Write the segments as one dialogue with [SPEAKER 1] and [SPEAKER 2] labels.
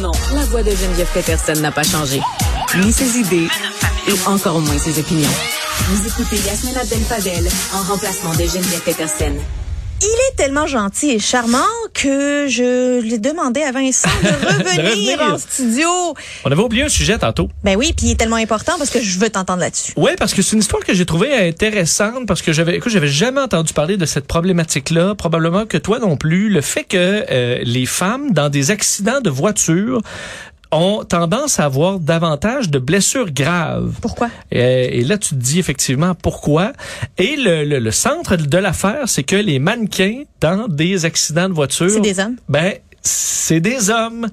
[SPEAKER 1] Non, la voix de Geneviève Peterson n'a pas changé. Ni ses idées, et encore moins ses opinions. Vous écoutez Yasmine Abdel-Fadel en remplacement de Geneviève Peterson.
[SPEAKER 2] Il est tellement gentil et charmant que je lui ai demandé à Vincent de revenir,
[SPEAKER 3] revenir.
[SPEAKER 2] en studio.
[SPEAKER 3] On avait oublié un sujet tantôt.
[SPEAKER 2] Ben oui, puis il est tellement important parce que je veux t'entendre là-dessus.
[SPEAKER 3] Oui, parce que c'est une histoire que j'ai trouvée intéressante parce que j'avais, j'avais jamais entendu parler de cette problématique-là. Probablement que toi non plus. Le fait que euh, les femmes dans des accidents de voiture ont tendance à avoir davantage de blessures graves.
[SPEAKER 2] Pourquoi?
[SPEAKER 3] Et, et là, tu te dis effectivement pourquoi. Et le, le, le centre de l'affaire, c'est que les mannequins dans des accidents de voiture,
[SPEAKER 2] C'est des hommes?
[SPEAKER 3] ben c'est des hommes.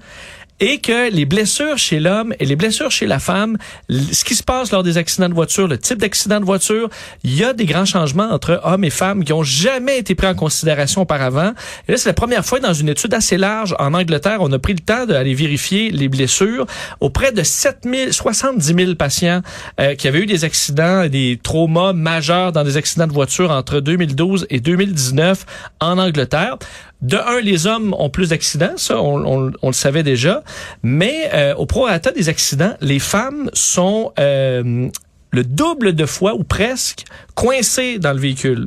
[SPEAKER 3] Et que les blessures chez l'homme et les blessures chez la femme, ce qui se passe lors des accidents de voiture, le type d'accident de voiture, il y a des grands changements entre hommes et femmes qui ont jamais été pris en considération auparavant. Et là, c'est la première fois dans une étude assez large en Angleterre, on a pris le temps d'aller vérifier les blessures auprès de 7 000, 70 000 patients euh, qui avaient eu des accidents et des traumas majeurs dans des accidents de voiture entre 2012 et 2019 en Angleterre. De un, les hommes ont plus d'accidents, ça, on, on- on le savait déjà, mais euh, au prorata des accidents, les femmes sont euh, le double de fois ou presque coincées dans le véhicule.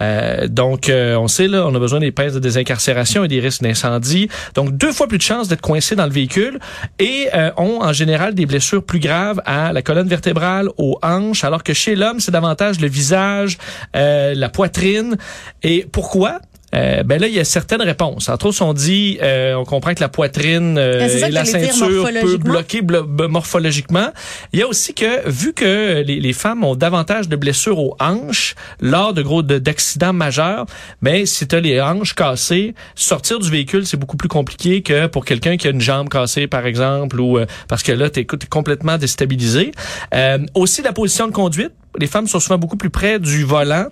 [SPEAKER 3] Euh, donc, euh, on sait, là, on a besoin des pinces de désincarcération et des risques d'incendie. Donc, deux fois plus de chances d'être coincé dans le véhicule et euh, ont en général des blessures plus graves à la colonne vertébrale, aux hanches, alors que chez l'homme, c'est davantage le visage, euh, la poitrine. Et pourquoi? Euh, ben là, il y a certaines réponses. Entre autres, on dit, euh, on comprend que la poitrine euh,
[SPEAKER 2] Ben,
[SPEAKER 3] et la ceinture peut
[SPEAKER 2] morphologiquement.
[SPEAKER 3] bloquer blo- morphologiquement. Il y a aussi que, vu que les, les femmes ont davantage de blessures aux hanches lors de gros de- d'accidents majeurs, ben si tu as les hanches cassées, sortir du véhicule, c'est beaucoup plus compliqué que pour quelqu'un qui a une jambe cassée, par exemple, ou euh, parce que là, tu es complètement déstabilisé. Euh, aussi, la position de conduite. Les femmes sont souvent beaucoup plus près du volant.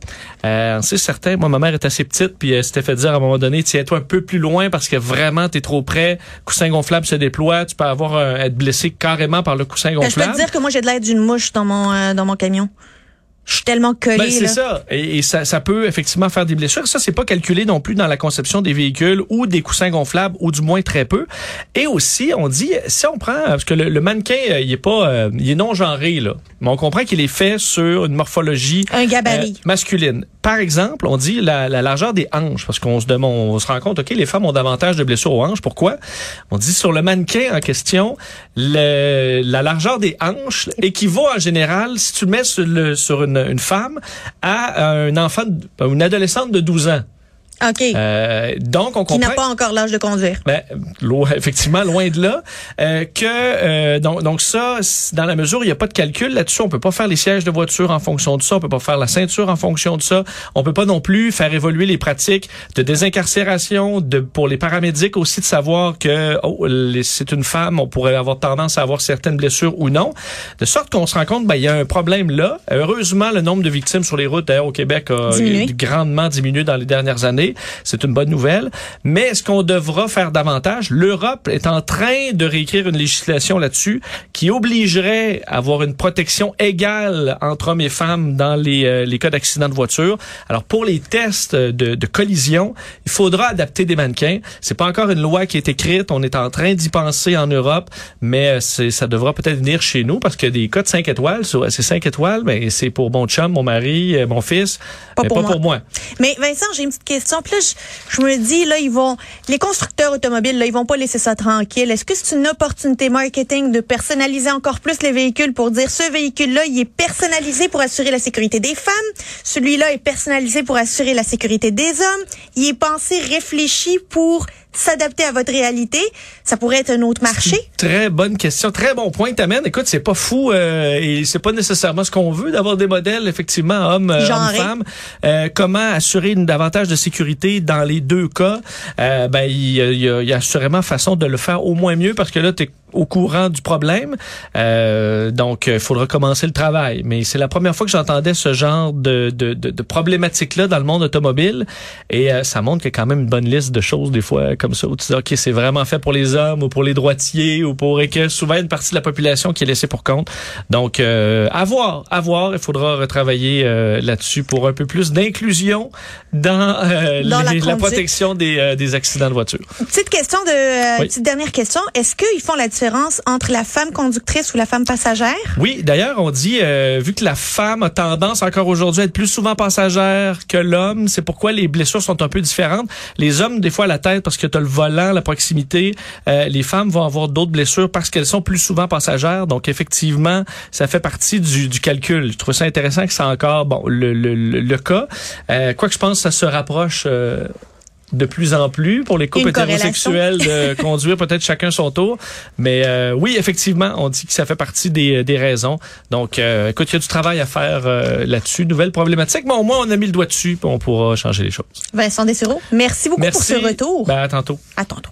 [SPEAKER 3] Euh, c'est certain. Moi, ma mère est assez petite, puis elle s'était fait dire à un moment donné, tiens-toi un peu plus loin parce que vraiment, t'es trop près. Coussin gonflable se déploie. Tu peux avoir un- être blessé carrément par le coussin
[SPEAKER 2] Ben, je peux
[SPEAKER 3] gonflable.
[SPEAKER 2] te dire que moi j'ai de l'air d'une mouche dans mon euh, dans mon camion. Je suis tellement collée
[SPEAKER 3] Ben, c'est ça. Et, et ça, ça peut effectivement faire des blessures. Ça, c'est pas calculé non plus dans la conception des véhicules ou des coussins gonflables, ou du moins très peu. Et aussi, on dit, si on prend, parce que le, le mannequin, euh, il est pas, euh, il est non genré là, mais on comprend qu'il est fait sur une morphologie
[SPEAKER 2] Un gabarit.
[SPEAKER 3] euh, masculine. Par exemple, on dit la, la largeur des hanches, parce qu'on se demande, on se rend compte, ok, les femmes ont davantage de blessures aux hanches. Pourquoi? On dit sur le mannequin en question, la largeur des hanches équivaut en général, si tu le mets sur, le, une, femme, à un enfant, une adolescente de 12 ans.
[SPEAKER 2] OK.
[SPEAKER 3] Euh, donc, on
[SPEAKER 2] qui n'a
[SPEAKER 3] comprend.
[SPEAKER 2] pas encore l'âge de conduire.
[SPEAKER 3] Ben, effectivement, loin de là. Euh, que euh, donc, donc ça, dans la mesure où il n'y a pas de calcul là-dessus, on peut pas faire les sièges de voiture en fonction de ça, on peut pas faire la ceinture en fonction de ça, on peut pas non plus faire évoluer les pratiques de désincarcération, de pour les paramédics aussi de savoir que oh, c'est une femme, on pourrait avoir tendance à avoir certaines blessures ou non, de sorte qu'on se rend compte, ben il y a un problème là. Heureusement, le nombre de victimes sur les routes d'ailleurs au Québec a
[SPEAKER 2] Diminué.
[SPEAKER 3] grandement diminué dans les dernières années. C'est une bonne nouvelle. Mais est-ce qu'on devra faire davantage? L'Europe est en train de réécrire une législation là-dessus qui obligerait à avoir une protection égale entre hommes et femmes dans les, euh, les cas d'accident de voiture. Alors, pour les tests de, de collision, il faudra adapter des mannequins. C'est pas encore une loi qui est écrite. On est en train d'y penser en Europe, mais euh, ça devra peut-être venir chez nous parce que des cas de 5 étoiles, c'est 5 étoiles, mais c'est pour mon chum, mon mari, euh, mon fils,
[SPEAKER 2] Pas
[SPEAKER 3] mais
[SPEAKER 2] pour
[SPEAKER 3] pas
[SPEAKER 2] moi.
[SPEAKER 3] pour moi.
[SPEAKER 2] Mais Vincent, j'ai une petite question. Puis là, je, je me dis, là, ils vont, les constructeurs automobiles, là, ils vont pas laisser ça tranquille. Est-ce que c'est une opportunité marketing de personnaliser encore plus les véhicules pour dire ce véhicule-là, il est personnalisé pour assurer la sécurité des femmes. Celui-là est personnalisé pour assurer la sécurité des hommes. Il est pensé, réfléchi pour s'adapter à votre réalité. Ça pourrait être un autre marché.
[SPEAKER 3] Très bonne question, très bon point t'amènes. Écoute, c'est pas fou euh, et c'est pas nécessairement ce qu'on veut d'avoir des modèles effectivement hommes, euh, hommes, femmes. Euh, comment assurer une davantage de sécurité dans les deux cas Euh, Ben il y, a, il y a- assurément façon de le faire au moins mieux parce que là t'es au courant du problème. Euh, donc, il faudra commencer le travail. Mais c'est la première fois que j'entendais ce genre de, de, de, de problématique-là dans le monde automobile. Et euh, ça montre qu'il y a quand même une bonne liste de choses, des fois, comme ça, où tu dis, OK, c'est vraiment fait pour les hommes ou pour les droitiers ou pour... Et que souvent, une partie de la population qui est laissée pour compte. Donc, euh, à voir, à voir. Il faudra retravailler euh, là-dessus pour un peu plus d'inclusion dans, euh,
[SPEAKER 2] Dans la
[SPEAKER 3] les- la,
[SPEAKER 2] conduite.
[SPEAKER 3] protection des, euh, des accidents de voiture.
[SPEAKER 2] Petite question de, euh,
[SPEAKER 3] Oui.
[SPEAKER 2] petite dernière question. Est-ce qu'ils font la entre la femme conductrice ou la femme passagère?
[SPEAKER 3] Oui, d'ailleurs, on dit, euh, vu que la femme a tendance encore aujourd'hui à être plus souvent passagère que l'homme, c'est pourquoi les blessures sont un peu différentes. Les hommes, des fois, à la tête, parce que tu as le volant, la proximité. Euh, les femmes vont avoir d'autres blessures parce qu'elles sont plus souvent passagères. Donc, effectivement, ça fait partie du, du calcul. Je trouve ça intéressant que c'est encore bon le, le, le, cas. Euh, quoi que je pense ça se rapproche... euh, de plus en plus pour les couples hétérosexuels de conduire peut-être chacun son tour. Mais euh, oui, effectivement, on dit que ça fait partie des, des raisons. Donc, euh, écoute, il y a du travail à faire euh, là-dessus. Nouvelle problématique, mais au moins, on a mis le doigt dessus puis on pourra changer les choses.
[SPEAKER 2] Vincent Dessureau, merci beaucoup
[SPEAKER 3] Merci.
[SPEAKER 2] pour ce retour.
[SPEAKER 3] Ben, à tantôt.
[SPEAKER 2] À tantôt.